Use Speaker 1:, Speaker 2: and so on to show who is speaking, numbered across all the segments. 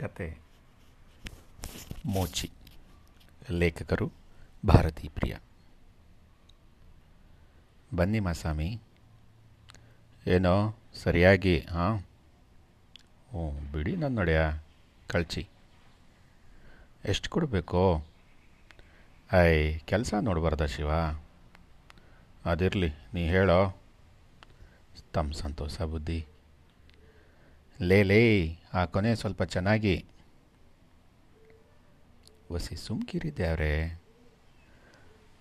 Speaker 1: ಕತೆ. ಮೋಚಿ. ಲೇಖಕರು ಭಾರತೀ ಪ್ರಿಯ. ಬನ್ನಿ ಮಾಸಾಮಿ ಏನೋ ಸರಿಯಾಗಿ ಹಾಂ ಓ, ಬಿಡಿ ನನ್ನ ನಡೆಯ. ಕಳ್ಚಿ. ಎಷ್ಟು ಕೊಡಬೇಕು? ಐ, ಕೆಲಸ ನೋಡಬಾರ್ದ ಶಿವ. ಅದಿರಲಿ, ನೀ ಹೇಳೋ. ತಮ್ಮ ಸಂತೋಷ, ಬುದ್ಧಿ. ಲೇ ಲೇ, ಆ ಕೊನೆ ಸ್ವಲ್ಪ ಚೆನ್ನಾಗಿ. ವಸಿ ಸುಮ್ಕಿರಿದ್ದೇವ್ರೆ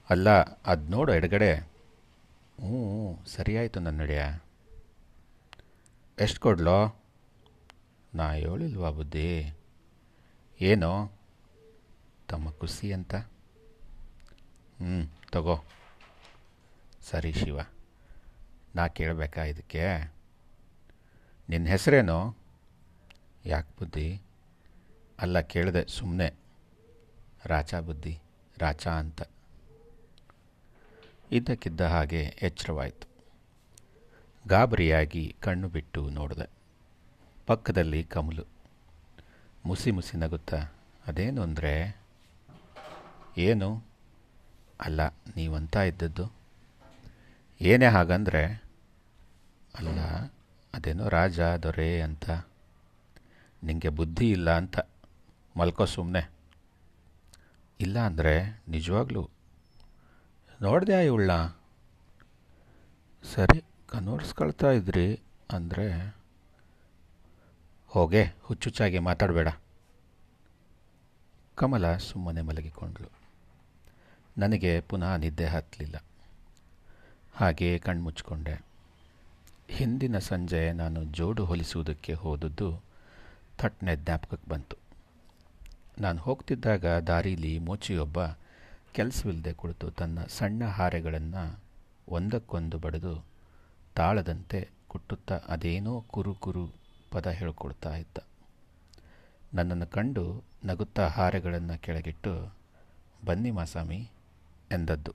Speaker 1: ಅಲ್ಲ, ಅದು ನೋಡು ಎಡಗಡೆ. ಹ್ಞೂ ಸರಿಯಾಯಿತು ನನ್ನ ನಡೆಯ. ಎಷ್ಟು ಕೊಡ್ಲೋ? ನಾ ಹೇಳಿಲ್ವಾ ಬುದ್ಧಿ? ಏನು? ತಮ್ಮ ಖುಷಿ ಅಂತ? ಹ್ಞೂ, ತಗೋ. ಸರಿ ಶಿವ, ನಾ ಕೇಳಬೇಕಾ ಇದಕ್ಕೆ? ನಿನ್ನ ಹೆಸರೇನು? ಯಾಕೆ ಬುದ್ಧಿ ಅಲ್ಲ, ಕೇಳಿದೆ ಸುಮ್ಮನೆ ರಾಚಾ ಬುದ್ಧಿ, ರಾಚಾ ಅಂತ. ಇದ್ದಕ್ಕಿದ್ದ ಹಾಗೆ ಎಚ್ಚರವಾಯಿತು. ಗಾಬರಿಯಾಗಿ ಕಣ್ಣು ಬಿಟ್ಟು ನೋಡಿದೆ. ಪಕ್ಕದಲ್ಲಿ ಕಮಲು. ಮುಸಿ ಮುಸಿ ನಗುತ್ತಾ, ಅದೇನು ಅಂದರೆ? ಏನು? ಅಲ್ಲ, ನೀವಂತ ಇದ್ದದ್ದು. ಏನೇ ಹಾಗಂದರೆ? ಅಲ್ಲ ಅದೇನೋ ರಾಜ, ದೊರೆ ಅಂತ. ನಿಮಗೆ ಬುದ್ಧಿ ಇಲ್ಲ ಅಂತ. ಮಲ್ಕೋ ಸುಮ್ಮನೆ ಇಲ್ಲ ಅಂದರೆ ನಿಜವಾಗ್ಲೂ. ನೋಡಿದೆ ಇವಳ ಸರಿ, ಕನೋರ್ಸ್ಕೊಳ್ತಾ ಇದ್ರಿ ಅಂದರೆ ಹೋಗೆ, ಹುಚ್ಚುಚ್ಚಾಗಿ ಮಾತಾಡಬೇಡ. ಕಮಲ ಸುಮ್ಮನೆ ಮಲಗಿಕೊಂಡ್ಳು. ನನಗೆ ಪುನಃ ನಿದ್ದೆ ಹತ್ತಲಿಲ್ಲ ಹಾಗೆ ಕಣ್ಮುಚ್ಕೊಂಡೆ. ಹಿಂದಿನ ಸಂಜೆ ನಾನು ಜೋಡು ಹೊಲಿಸುವುದಕ್ಕೆ ಹೋದದ್ದು ಥಟ್ನೆ ಜ್ಞಾಪಕಕ್ಕೆ ಬಂತು. ನಾನು ಹೋಗ್ತಿದ್ದಾಗ ದಾರೀಲಿ ಮೋಚಿಯೊಬ್ಬ ಕೆಲಸವಿಲ್ಲದೆ ಕುಳಿತು ತನ್ನ ಸಣ್ಣ ಹಾರೆಗಳನ್ನು ಒಂದಕ್ಕೊಂದು ಬಡಿದು ತಾಳದಂತೆ ಕುಟ್ಟುತ್ತಾ ಅದೇನೋ ಕುರು ಕುರು ಪದ ಹೇಳಿಕೊಡ್ತಾ ಇದ್ದ. ನನ್ನನ್ನು ಕಂಡು ನಗುತ್ತಾ ಹಾರೆಗಳನ್ನು ಕೆಳಗಿಟ್ಟು, ಬನ್ನಿ ಮಾಸಾಮಿ, ಎಂದದ್ದು.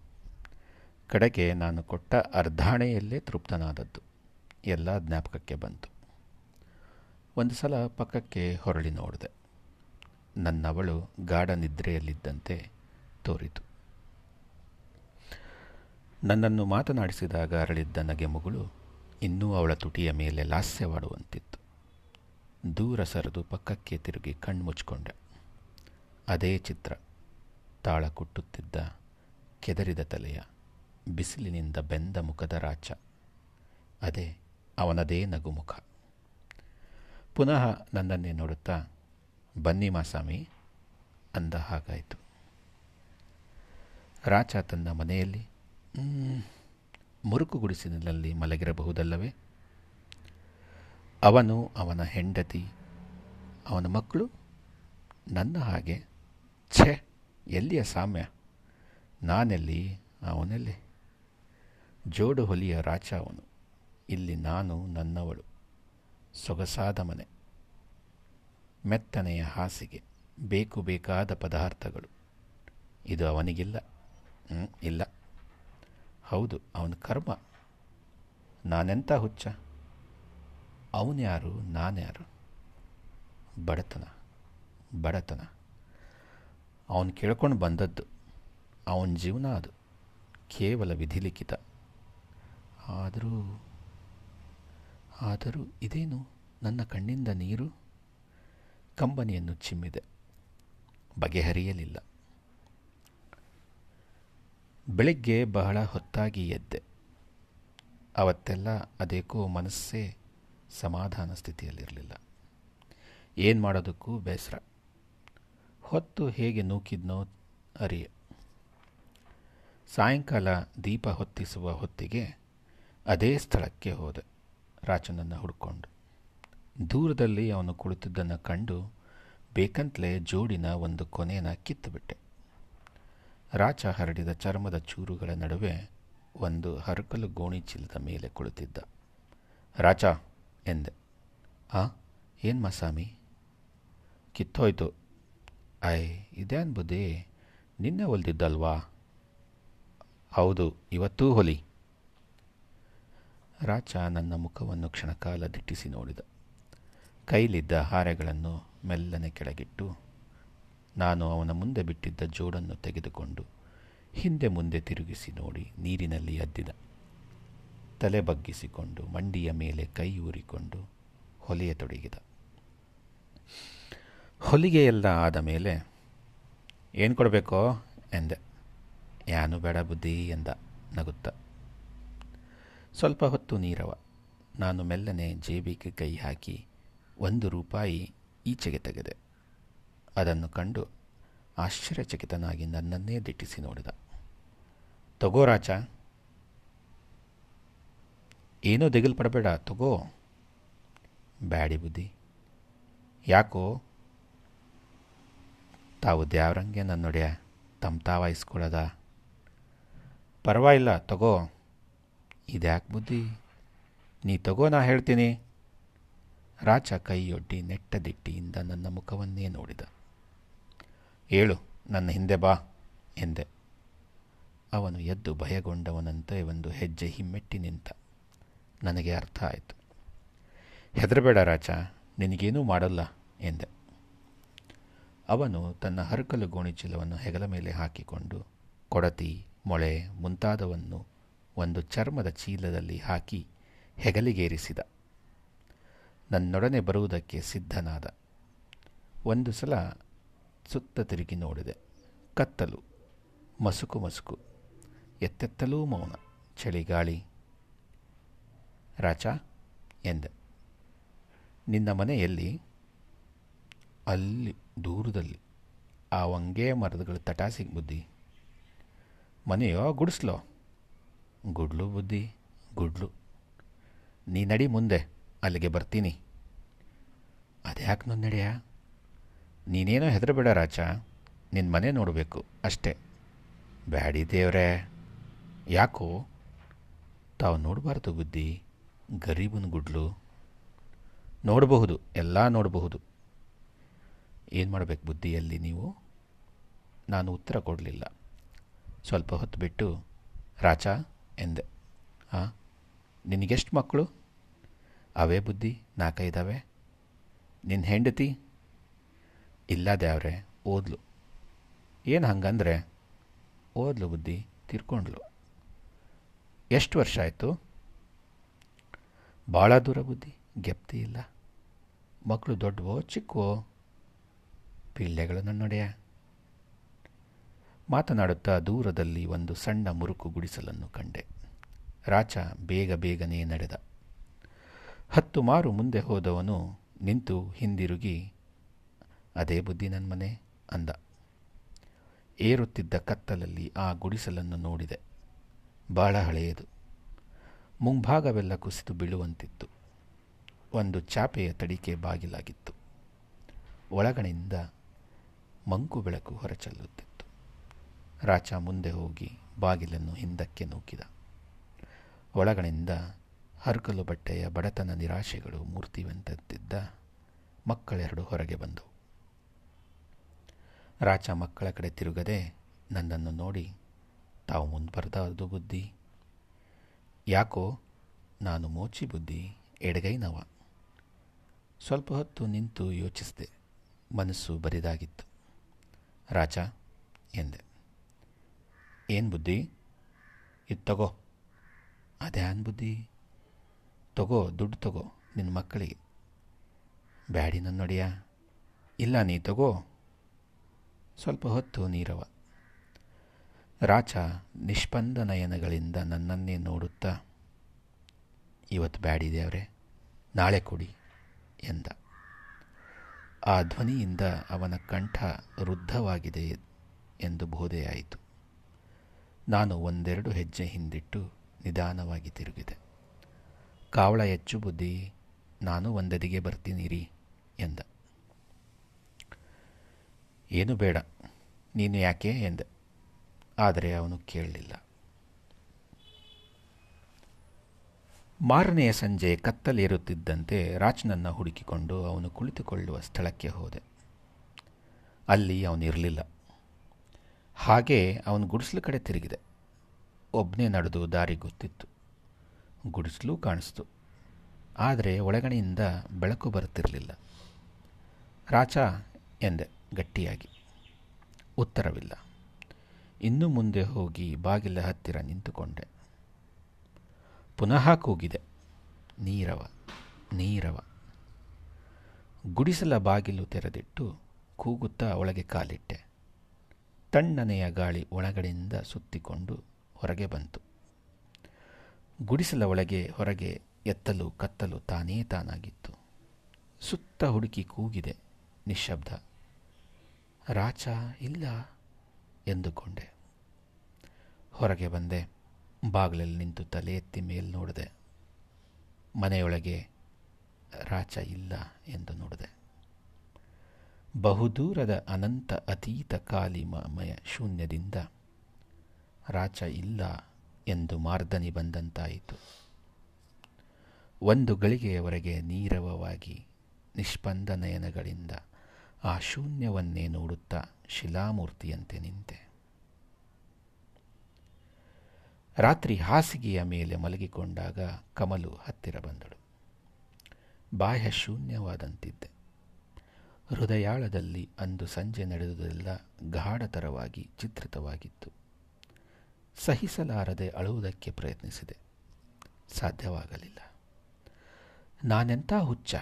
Speaker 1: ಕಡೆಗೆ ನಾನು ಕೊಟ್ಟ ಅರ್ಧಾಣೆಯಲ್ಲೇ ತೃಪ್ತನಾದದ್ದು. ಎಲ್ಲ ಜ್ಞಾಪಕಕ್ಕೆ ಬಂತು. ಒಂದು ಸಲ ಪಕ್ಕಕ್ಕೆ ಹೊರಳಿ ನೋಡಿದೆ. ನನ್ನವಳು ಗಾಢ ನಿದ್ರೆಯಲ್ಲಿದ್ದಂತೆ ತೋರಿತು. ನನ್ನನ್ನು ಮಾತನಾಡಿಸಿದಾಗ ಅರಳಿದ್ದ ನಗೆಮುಗಳು ಇನ್ನೂ ಅವಳ ತುಟಿಯ ಮೇಲೆ ಲಾಸ್ಯವಾಡುವಂತಿತ್ತು. ದೂರ ಸರಿದು ಪಕ್ಕಕ್ಕೆ ತಿರುಗಿ ಕಣ್ಮುಚ್ಕೊಂಡೆ ಅದೇ ಚಿತ್ರ. ತಾಳ ಕುಟ್ಟುತ್ತಿದ್ದ ಕೆದರಿದ ತಲೆಯ, ಬಿಸಿಲಿನಿಂದ ಬೆಂದ ಮುಖದ ರಾಚ. ಅದೇ ಅವನದೇ ನಗುಮುಖ. ಪುನಃ ನನ್ನನ್ನೇ ನೋಡುತ್ತಾ, ಬನ್ನಿ ಮಾಸಾಮಿ ಅಂದ ಹಾಗಾಯಿತು. ರಾಚ ತನ್ನ ಮನೆಯಲ್ಲಿ ಮುರುಕು ಗುಡಿಸಿನಲ್ಲಿ ಮಲಗಿರಬಹುದಲ್ಲವೇ? ಅವನು ಅವನ ಹೆಂಡತಿ, ಅವನ ಮಕ್ಕಳು, ನನ್ನ ಹಾಗೆ, ಛೆ, ಎಲ್ಲಿಯ ಸಾಮ್ಯ? ನಾನೆಲ್ಲಿ, ಅವನೆಲ್ಲಿ? ಜೋಡು ಹೊಲಿಯ ರಾಚ ಅವನು. ಇಲ್ಲಿ ನಾನು ನನ್ನವಳು. ಸೊಗಸಾದ ಮನೆ. ಮೆತ್ತನೆಯ ಹಾಸಿಗೆ. ಬೇಕು ಬೇಕಾದ ಪದಾರ್ಥಗಳು. ಇದು ಅವನಿಗಿಲ್ಲ. ಇಲ್ಲ. ಹೌದು, ಅವನ ಕರ್ಮ. ನಾನೆಂಥ ಹುಚ್ಚ? ಅವನ್ಯಾರು ನಾನ್ಯಾರು ಬಡತನ. ಬಡತನ. ಅವನು ಕೇಳ್ಕೊಂಡು ಬಂದದ್ದು. ಅವನ ಜೀವನ ಅದು. ಕೇವಲ ವಿಧಿಲಿಖಿತ. ಆದರೂ ಆದರೂ ಇದೇನು ನನ್ನ ಕಣ್ಣಿಂದ ನೀರು? ಕಂಬನಿಯನ್ನು ಚಿಮ್ಮಿದೆ. ಬಗೆಹರಿಯಲಿಲ್ಲ. ಬೆಳಗ್ಗೆ ಬಹಳ ಹೊತ್ತಾಗಿ ಎದ್ದೆ. ಅವತ್ತೆಲ್ಲ ಅದೇಕೋ ಮನಸ್ಸೇ ಸಮಾಧಾನ ಸ್ಥಿತಿಯಲ್ಲಿರಲಿಲ್ಲ. ಏನು ಮಾಡೋದಕ್ಕೂ ಬೇಸರ. ಹೊತ್ತು ಹೇಗೆ ನೂಕಿದ್ನೋ ಅರಿಯ. ಸಾಯಂಕಾಲ ದೀಪ ಹೊತ್ತಿಸುವ ಹೊತ್ತಿಗೆ ಅದೇ ಸ್ಥಳಕ್ಕೆ ಹೋದೆ. ರಾಚನನ್ನು ಹುಡ್ಕೊಂಡು ದೂರದಲ್ಲಿ ಅವನು ಕುಳಿತಿದ್ದನ್ನು ಕಂಡು ಬೇಕಂತಲೇ ಜೋಡಿನ ಒಂದು ಕೊನೆಯನ್ನು ಕಿತ್ತುಬಿಟ್ಟೆ. ರಾಚ ಹರಡಿದ ಚರ್ಮದ ಚೂರುಗಳ ನಡುವೆ ಒಂದು ಹರಕಲು ಗೋಣಿ ಚೀಲದ ಮೇಲೆ ಕುಳಿತಿದ್ದ. ರಾಚ ಎಂದೆ. ಆ, ಏನು ಮಸಾಮಿ ಕಿತ್ತೋಯ್ತು. ಐ ಇದೇನು ಬುದ್ಧಿ? ನಿನ್ನೆ ಹೊಲ್ದಿದ್ದಲ್ವಾ? ಹೌದು, ಇವತ್ತೂ ಹೊಲಿ. ರಾಚ ನನ್ನ ಮುಖವನ್ನು ಕ್ಷಣಕಾಲ ದಿಟ್ಟಿಸಿ ನೋಡಿದ. ಕೈಲಿದ್ದ ಹಾರೆಗಳನ್ನು ಮೆಲ್ಲನೆ ಕೆಳಗಿಟ್ಟು, ನಾನು ಅವನ ಮುಂದೆ ಬಿಟ್ಟಿದ್ದ ಜೋಡನ್ನು ತೆಗೆದುಕೊಂಡು ಹಿಂದೆ ಮುಂದೆ ತಿರುಗಿಸಿ ನೋಡಿ ನೀರಿನಲ್ಲಿ ಅದ್ದಿದ. ತಲೆ ಬಗ್ಗಿಸಿಕೊಂಡು ಮಂಡಿಯ ಮೇಲೆ ಕೈ ಊರಿಕೊಂಡು ಹೊಲಿಯತೊಡಗಿದ ಹೊಲಿಗೆ ಎಲ್ಲ ಆದ ಮೇಲೆ, ಏನು ಕೊಡಬೇಕೋ? ಎಂದೆ. ಯಾನು ಬೇಡ ಬುದ್ಧಿ, ಎಂದ ನಗುತ್ತ. ಸ್ವಲ್ಪ ಹೊತ್ತು ನೀರವ. ನಾನು ಮೆಲ್ಲನೆ ಜೇಬಿಗೆ ಕೈ ಹಾಕಿ ಒಂದು ರೂಪಾಯಿ ಈಚೆಗೆ ತೆಗೆದೆ. ಅದನ್ನು ಕಂಡು ಆಶ್ಚರ್ಯಚಕಿತನಾಗಿ ನನ್ನನ್ನೇ ದಿಟ್ಟಿಸಿ ನೋಡಿದ. ತಗೋ ರಾಜ. ಏನೂ ದಿಗಿಲು ಪಡಬೇಡ ತಗೋ. ಬ್ಯಾಡಿ ಬುದ್ಧಿ. ಯಾಕೋ? ತಾವು ದ್ಯಾವ್ರಂಗೆ ನನ್ನೊಡೆಯ ತಮ್ಮ ತಾವ ಇಸ್ಕೊಳ್ಳೋದ ಪರವಾಗಿಲ್ಲ, ತಗೋ. ಇದ್ಯಾಕೆ ಬುದ್ಧಿ? ನೀ ತಗೋ, ನಾ ಹೇಳ್ತೀನಿ. ರಾಚ ಕೈಯೊಡ್ಡಿ ನೆಟ್ಟದಿಟ್ಟಿಯಿಂದ ನನ್ನ ಮುಖವನ್ನೇ ನೋಡಿದ. ಏಳು, ನನ್ನ ಹಿಂದೆ ಬಾ, ಎಂದೆ. ಅವನು ಎದ್ದು ಭಯಗೊಂಡವನಂತೆ ಒಂದು ಹೆಜ್ಜೆ ಹಿಮ್ಮೆಟ್ಟಿ ನಿಂತ. ನನಗೆ ಅರ್ಥ ಆಯಿತು. ಹೆದರಬೇಡ ರಾಚ ನಿನಗೇನೂ ಮಾಡಲ್ಲ, ಎಂದೆ. ಅವನು ತನ್ನ ಹರಕಲು ಗೋಣಿಚೀಲವನ್ನು ಹೆಗಲ ಮೇಲೆ ಹಾಕಿಕೊಂಡು, ಕೊಡತಿ, ಮೊಳೆ ಮುಂತಾದವನ್ನು ಒಂದು ಚರ್ಮದ ಚೀಲದಲ್ಲಿ ಹಾಕಿ ಹೆಗಲಿಗೇರಿಸಿದ. ನನ್ನೊಡನೆ ಬರುವುದಕ್ಕೆ ಸಿದ್ಧನಾದ. ಒಂದು ಸಲ ಸುತ್ತ ತಿರುಗಿ ನೋಡಿದೆ. ಕತ್ತಲು, ಮಸುಕು ಮಸುಕು, ಎತ್ತೆತ್ತಲೂ ಮೌನ, ಚಳಿಗಾಳಿ. ರಾಚ ಎಂದೆ. ನಿನ್ನ ಮನೆಯಲ್ಲಿ? ಅಲ್ಲಿ, ದೂರದಲ್ಲಿ. ಆ ವಂಗೆ ಮರದಗಳು ತಟಾಸಿಗೆ ಬುದ್ಧಿ. ಮನೆಯೋ ಗುಡಿಸ್ಲೋ? ಗುಡ್ಲು ಬುದ್ಧಿ, ಗುಡ್ಲು. ನೀ ನಡಿ ಮುಂದೆ, ಅಲ್ಲಿಗೆ ಬರ್ತೀನಿ. ಅದ್ಯಾಕೆ ನನ್ನ ನಡೆಯ? ನೀನೇನೋ ಹೆದರಬೇಡ ರಾಚ ನಿನ್ನ ಮನೆ ನೋಡಬೇಕು ಅಷ್ಟೇ. ಬ್ಯಾಡಿ ದೇವ್ರೆ, ಯಾಕೋ? ತಾವು ನೋಡಬಾರ್ದು ಬುದ್ಧಿ, ಗರೀಬನ ಗುಡ್ಲು. ನೋಡಬಹುದು, ಎಲ್ಲ ನೋಡಬಹುದು. ಏನು ಮಾಡಬೇಕು ಬುದ್ಧಿಯಲ್ಲಿ ನೀವು? ನಾನು ಉತ್ತರ ಕೊಡಲಿಲ್ಲ. ಸ್ವಲ್ಪ ಹೊತ್ತು ಬಿಟ್ಟು ರಾಚ ಎಂದೆ ಹಾಂ ನಿನಗೆಷ್ಟು ಮಕ್ಕಳು? ಅವೇ ಬುದ್ಧಿ ನಾಲ್ಕೈದಾವೆ ನಿನ್ನ ಹೆಂಡತಿ? ಇಲ್ಲ ದೇವ್ರೆ ಓದ್ಲು. ಏನು ಹಂಗಂದ್ರೆ? ಓದ್ಲು ಬುದ್ಧಿ, ತಿರ್ಕೊಂಡ್ಲು. ಎಷ್ಟು ವರ್ಷ ಆಯಿತು? ಭಾಳ ದೂರ ಬುದ್ಧಿ, ಗೆಪ್ತಿ ಇಲ್ಲ. ಮಕ್ಕಳು ದೊಡ್ಡವೋ ಚಿಕ್ಕವೋ ಪಿಳ್ಳೆಗಳು ನನ್ನೊಡೆಯ. ಮಾತನಾಡುತ್ತಾ ದೂರದಲ್ಲಿ ಒಂದು ಸಣ್ಣ ಮುರುಕು ಗುಡಿಸಲನ್ನು ಕಂಡೆ. ರಾಚ ಬೇಗ ಬೇಗನೆ ನಡೆದ. ಹತ್ತು ಮಾರು ಮುಂದೆ ಹೋದವನು ನಿಂತು ಹಿಂದಿರುಗಿ, ಅದೇ ಬುದ್ಧಿ ನನ್ನ ಮನೆ ಅಂದ. ಏರುತ್ತಿದ್ದ ಕತ್ತಲಲ್ಲಿ ಆ ಗುಡಿಸಲನ್ನು ನೋಡಿದೆ. ಬಹಳ ಹಳೆಯದು. ಮುಂಭಾಗವೆಲ್ಲ ಕುಸಿದು ಬೀಳುವಂತಿತ್ತು. ಒಂದು ಚಾಪೆಯ ತಡಿಕೆ ಬಾಗಿಲಾಗಿತ್ತು. ಒಳಗಣಿಂದ ಮಂಕು ಬೆಳಕು ಹೊರಚೆಲ್ಲುತ್ತಿತ್ತು. ರಾಚ ಮುಂದೆ ಹೋಗಿ ಬಾಗಿಲನ್ನು ಹಿಂದಕ್ಕೆ ನೂಕಿದ. ಒಳಗಣಿಂದ ಹರ್ಕಲು ಬಟ್ಟೆಯ ಬಡತನ ನಿರಾಶೆಗಳು ಮೂರ್ತಿವಂತದ್ದಿದ್ದ ಮಕ್ಕಳೆರಡು ಹೊರಗೆ ಬಂದವು ರಾಚ ಮಕ್ಕಳ ಕಡೆ ತಿರುಗದೆ ನನ್ನನ್ನು ನೋಡಿ, ತಾವು ಮುಂದೆ ಬುದ್ಧಿ? ಯಾಕೋ ನಾನು ಮೋಚಿ ಬುದ್ಧಿ, ಎಡಗೈನವ? ಸ್ವಲ್ಪ ಹೊತ್ತು ನಿಂತು ಯೋಚಿಸಿದೆ, ಮನಸ್ಸು ಬರಿದಾಗಿತ್ತು. ರಾಚ ಎಂದೆ. ಏನು ಬುದ್ಧಿ? ಇದು ತಗೋ. ಅದ್ಯಾನ್ ಬುದ್ಧಿ? ತಗೋ, ದುಡ್ಡು ತಗೋ ನಿನ್ನ ಮಕ್ಕಳಿಗೆ. ಬ್ಯಾಡಿ ನನ್ನೊಡೆಯ ಇಲ್ಲ, ನೀ ತಗೋ. ಸ್ವಲ್ಪ ಹೊತ್ತು ನೀರವ. ರಾಚ ನಿಷ್ಪಂದ ನಯನಗಳಿಂದ ನನ್ನನ್ನೇ ನೋಡುತ್ತಾ, ಇವತ್ತು ಬ್ಯಾಡಿದೇವ್ರೆ ನಾಳೆ ಕೊಡಿ ಎಂದ. ಆ ಧ್ವನಿಯಿಂದ ಅವನ ಕಂಠ ವೃದ್ಧವಾಗಿದೆ ಎಂದು ಬೋಧೆಯಾಯಿತು. ನಾನು ಒಂದೆರಡು ಹೆಜ್ಜೆ ಹಿಂದಿಟ್ಟು ನಿಧಾನವಾಗಿ ತಿರುಗಿದೆ. ಕಾವಳ ಹೆಚ್ಚು ಬುದ್ಧಿ, ನಾನು ಒಂದೆದಿಗೆ ಬರ್ತೀನಿರಿ ಎಂದ. ಏನು ಬೇಡ, ನೀನು ಯಾಕೆ ಎಂದೆ. ಆದರೆ ಅವನು ಕೇಳಲಿಲ್ಲ. ಮಾರನೆಯ ಸಂಜೆ ಕತ್ತಲೇರುತ್ತಿದ್ದಂತೆ ರಾಜ್ನನ್ನು ಹುಡುಕಿಕೊಂಡು ಅವನು ಕುಳಿತುಕೊಳ್ಳುವ ಸ್ಥಳಕ್ಕೆ ಹೋದೆ. ಅಲ್ಲಿ ಅವನಿರಲಿಲ್ಲ. ಹಾಗೆ ಅವನು ಗುಡಿಸ್ಲು ಕಡೆ ತಿರುಗಿದೆ. ಒಬ್ಬನೇ ನಡೆದು ದಾರಿ ಗೊತ್ತಿತ್ತು. ಗುಡಿಸಲು ಕಾಣಿಸ್ತು. ಆದರೆ ಒಳಗಡೆಯಿಂದ ಬೆಳಕು ಬರುತ್ತಿರಲಿಲ್ಲ. ರಾಚ ಎಂದೆ ಗಟ್ಟಿಯಾಗಿ. ಉತ್ತರವಿಲ್ಲ. ಇನ್ನು ಮುಂದೆ ಹೋಗಿ ಬಾಗಿಲ ಹತ್ತಿರ ನಿಂತುಕೊಂಡೆ. ಪುನಃ ಕೂಗಿದೆ. ನೀರವ ನೀರವ. ಗುಡಿಸಲ ಬಾಗಿಲು ತೆರೆದಿಟ್ಟು ಕೂಗುತ್ತಾ ಒಳಗೆ ಕಾಲಿಟ್ಟೆ. ತಣ್ಣನೆಯ ಗಾಳಿ ಒಳಗಡೆಯಿಂದ ಸುತ್ತಿಕೊಂಡು ಹೊರಗೆ ಬಂತು. ಗುಡಿಸಲ ಒಳಗೆ ಹೊರಗೆ ಎತ್ತಲು ಕತ್ತಲು ತಾನೇ ತಾನಾಗಿತ್ತು. ಸುತ್ತ ಹುಡುಕಿ ಕೂಗಿದೆ ನಿಶ್ಶಬ್ದ. ರಾಚ ಇಲ್ಲ ಎಂದುಕೊಂಡೆ. ಹೊರಗೆ ಬಂದೆ. ಬಾಗಿಲಲ್ಲಿ ನಿಂತು ತಲೆ ಎತ್ತಿ ಮೇಲೆ ನೋಡಿದೆ. ಮನೆಯೊಳಗೆ ರಾಚ ಇಲ್ಲ ಎಂದು ನೋಡಿದೆ. ಬಹುದೂರದ ಅನಂತ ಅತೀತ ಕಾಲಿಮಯ ಶೂನ್ಯದಿಂದ ರಾಚ ಇಲ್ಲ ಎಂದು ಮಾರ್ದನಿ ಬಂದಂತಾಯಿತು. ಒಂದು ಗಳಿಗೆಯವರೆಗೆ ನೀರವವಾಗಿ ನಿಷ್ಪಂದ ನಯನಗಳಿಂದ ಆ ಶೂನ್ಯವನ್ನೇ ನೋಡುತ್ತಾ ಶಿಲಾಮೂರ್ತಿಯಂತೆ ನಿಂತೆ. ರಾತ್ರಿ ಹಾಸಿಗೆಯ ಮೇಲೆ ಮಲಗಿಕೊಂಡಾಗ ಕಮಲು ಹತ್ತಿರ ಬಂದಳು. ಬಾಹ್ಯ ಶೂನ್ಯವಾದಂತಿದ್ದೆ. ಹೃದಯಾಳದಲ್ಲಿ ಅಂದು ಸಂಜೆ ನಡೆದುದೆಲ್ಲ ಗಾಢತರವಾಗಿ ಚಿತ್ರಿತವಾಗಿತ್ತು. ಸಹಿಸಲಾರದೆ ಅಳುವುದಕ್ಕೆ ಪ್ರಯತ್ನಿಸಿದೆ. ಸಾಧ್ಯವಾಗಲಿಲ್ಲ. ನಾನೆಂಥ ಹುಚ್ಚ?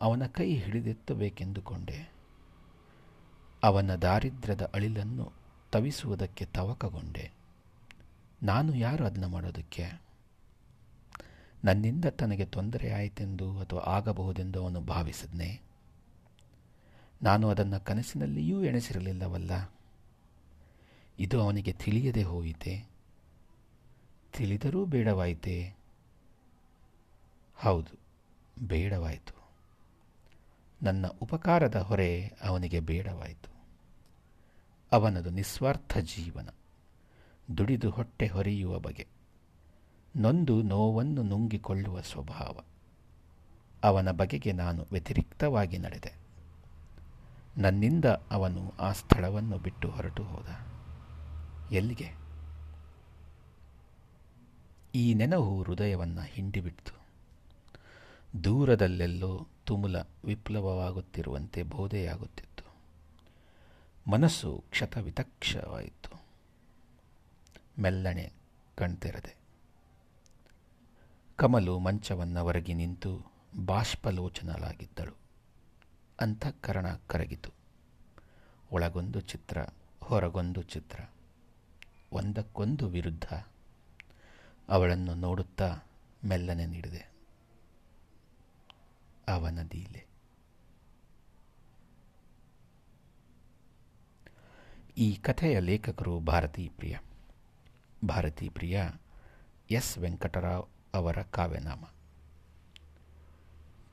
Speaker 1: ಅವನ ಕೈ ಹಿಡಿದೆತ್ತಬೇಕೆಂದುಕೊಂಡೆ. ಅವನ ದಾರಿದ್ರ್ಯದ ಅಳಿಲನ್ನು ತವಿಸುವುದಕ್ಕೆ ತವಕಗೊಂಡೆ. ನಾನು ಯಾರು ಅದನ್ನ ಮಾಡೋದಕ್ಕೆ? ನನ್ನಿಂದ ತನಗೆ ತೊಂದರೆ ಆಯಿತೆಂದು ಅಥವಾ ಆಗಬಹುದೆಂದು ಅವನು ಭಾವಿಸಿದ್ನೆ? ನಾನು ಅದನ್ನು ಕನಸಿನಲ್ಲಿಯೂ ಎಣಿಸಿರಲಿಲ್ಲವಲ್ಲ. ಇದು ಅವನಿಗೆ ತಿಳಿಯದೆ ಹೋಯಿತೆ? ತಿಳಿದರೂ ಬೇಡವಾಯಿತೆ? ಹೌದು, ಬೇಡವಾಯಿತು. ನನ್ನ ಉಪಕಾರದ ಹೊರೆ ಅವನಿಗೆ ಬೇಡವಾಯಿತು. ಅವನದು ನಿಸ್ವಾರ್ಥ ಜೀವನ, ದುಡಿದು ಹೊಟ್ಟೆ ಹೊರೆಯುವ ಬಗೆ, ನೊಂದು ನೋವನ್ನು ನುಂಗಿಕೊಳ್ಳುವ ಸ್ವಭಾವ. ಅವನ ಬಗೆಗೆ ನಾನು ವ್ಯತಿರಿಕ್ತವಾಗಿ ನಡೆದೆ. ನನ್ನಿಂದ ಅವನು ಆ ಸ್ಥಳವನ್ನು ಬಿಟ್ಟು ಹೊರಟು ಹೋದ. ಎಲ್ಲಿಗೆ? ಈ ನೆನವು ಹೃದಯವನ್ನು ಹಿಂಡಿಬಿಡ್ತು. ದೂರದಲ್ಲೆಲ್ಲೋ ತುಮುಲ ವಿಪ್ಲವವಾಗುತ್ತಿರುವಂತೆ ಬೋಧೆಯಾಗುತ್ತಿತ್ತು. ಮನಸ್ಸು ಕ್ಷತವಿತಕ್ಷವಾಯಿತು. ಮೆಲ್ಲಣೆ ಕಣ್ತೆರೆದೆ. ಕಮಲು ಮಂಚವನ್ನು ಹೊರಗಿ ನಿಂತು ಬಾಷ್ಪಲೋಚನಲಾಗಿದ್ದಳು. ಅಂತಃಕರಣ ಕರಗಿತು. ಒಳಗೊಂದು ಚಿತ್ರ, ಹೊರಗೊಂದು ಚಿತ್ರ, ಒಂದಕ್ಕೊಂದು ವಿರುದ್ಧ ಅವಳನ್ನು ನೋಡುತ್ತಾ ಮೆಲ್ಲನೆ ನೀಡಿದೆ. ಅವನ ದೀಲೆ. ಈ ಕಥೆಯ ಲೇಖಕರು ಭಾರತೀ ಪ್ರಿಯ. ಭಾರತೀ ಪ್ರಿಯ ಎಸ್. ವೆಂಕಟರಾವ್ ಅವರ ಕಾವ್ಯನಾಮ.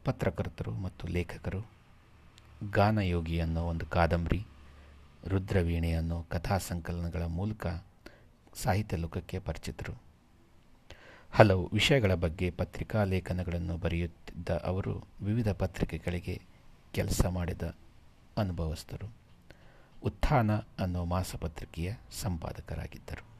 Speaker 1: ಪತ್ರಕರ್ತರು ಮತ್ತು ಲೇಖಕರು ಗಾನಯೋಗಿ ಅನ್ನೋ ಒಂದು ಕಾದಂಬರಿ, ರುದ್ರವೀಣೆ ಅನ್ನೋ ಕಥಾ ಸಂಕಲನಗಳ ಮೂಲಕ ಸಾಹಿತ್ಯ ಲೋಕಕ್ಕೆ ಪರಿಚಿತರು. ಹಲವು ವಿಷಯಗಳ ಬಗ್ಗೆ ಪತ್ರಿಕಾ ಲೇಖನಗಳನ್ನು ಬರೆಯುತ್ತಿದ್ದ ಅವರು ವಿವಿಧ ಪತ್ರಿಕೆಗಳಿಗೆ ಕೆಲಸ ಮಾಡಿದ ಅನುಭವಸ್ಥರು. ಉತ್ಥಾನ ಅನ್ನೋ ಮಾಸಪತ್ರಿಕೆಯ ಸಂಪಾದಕರಾಗಿದ್ದರು.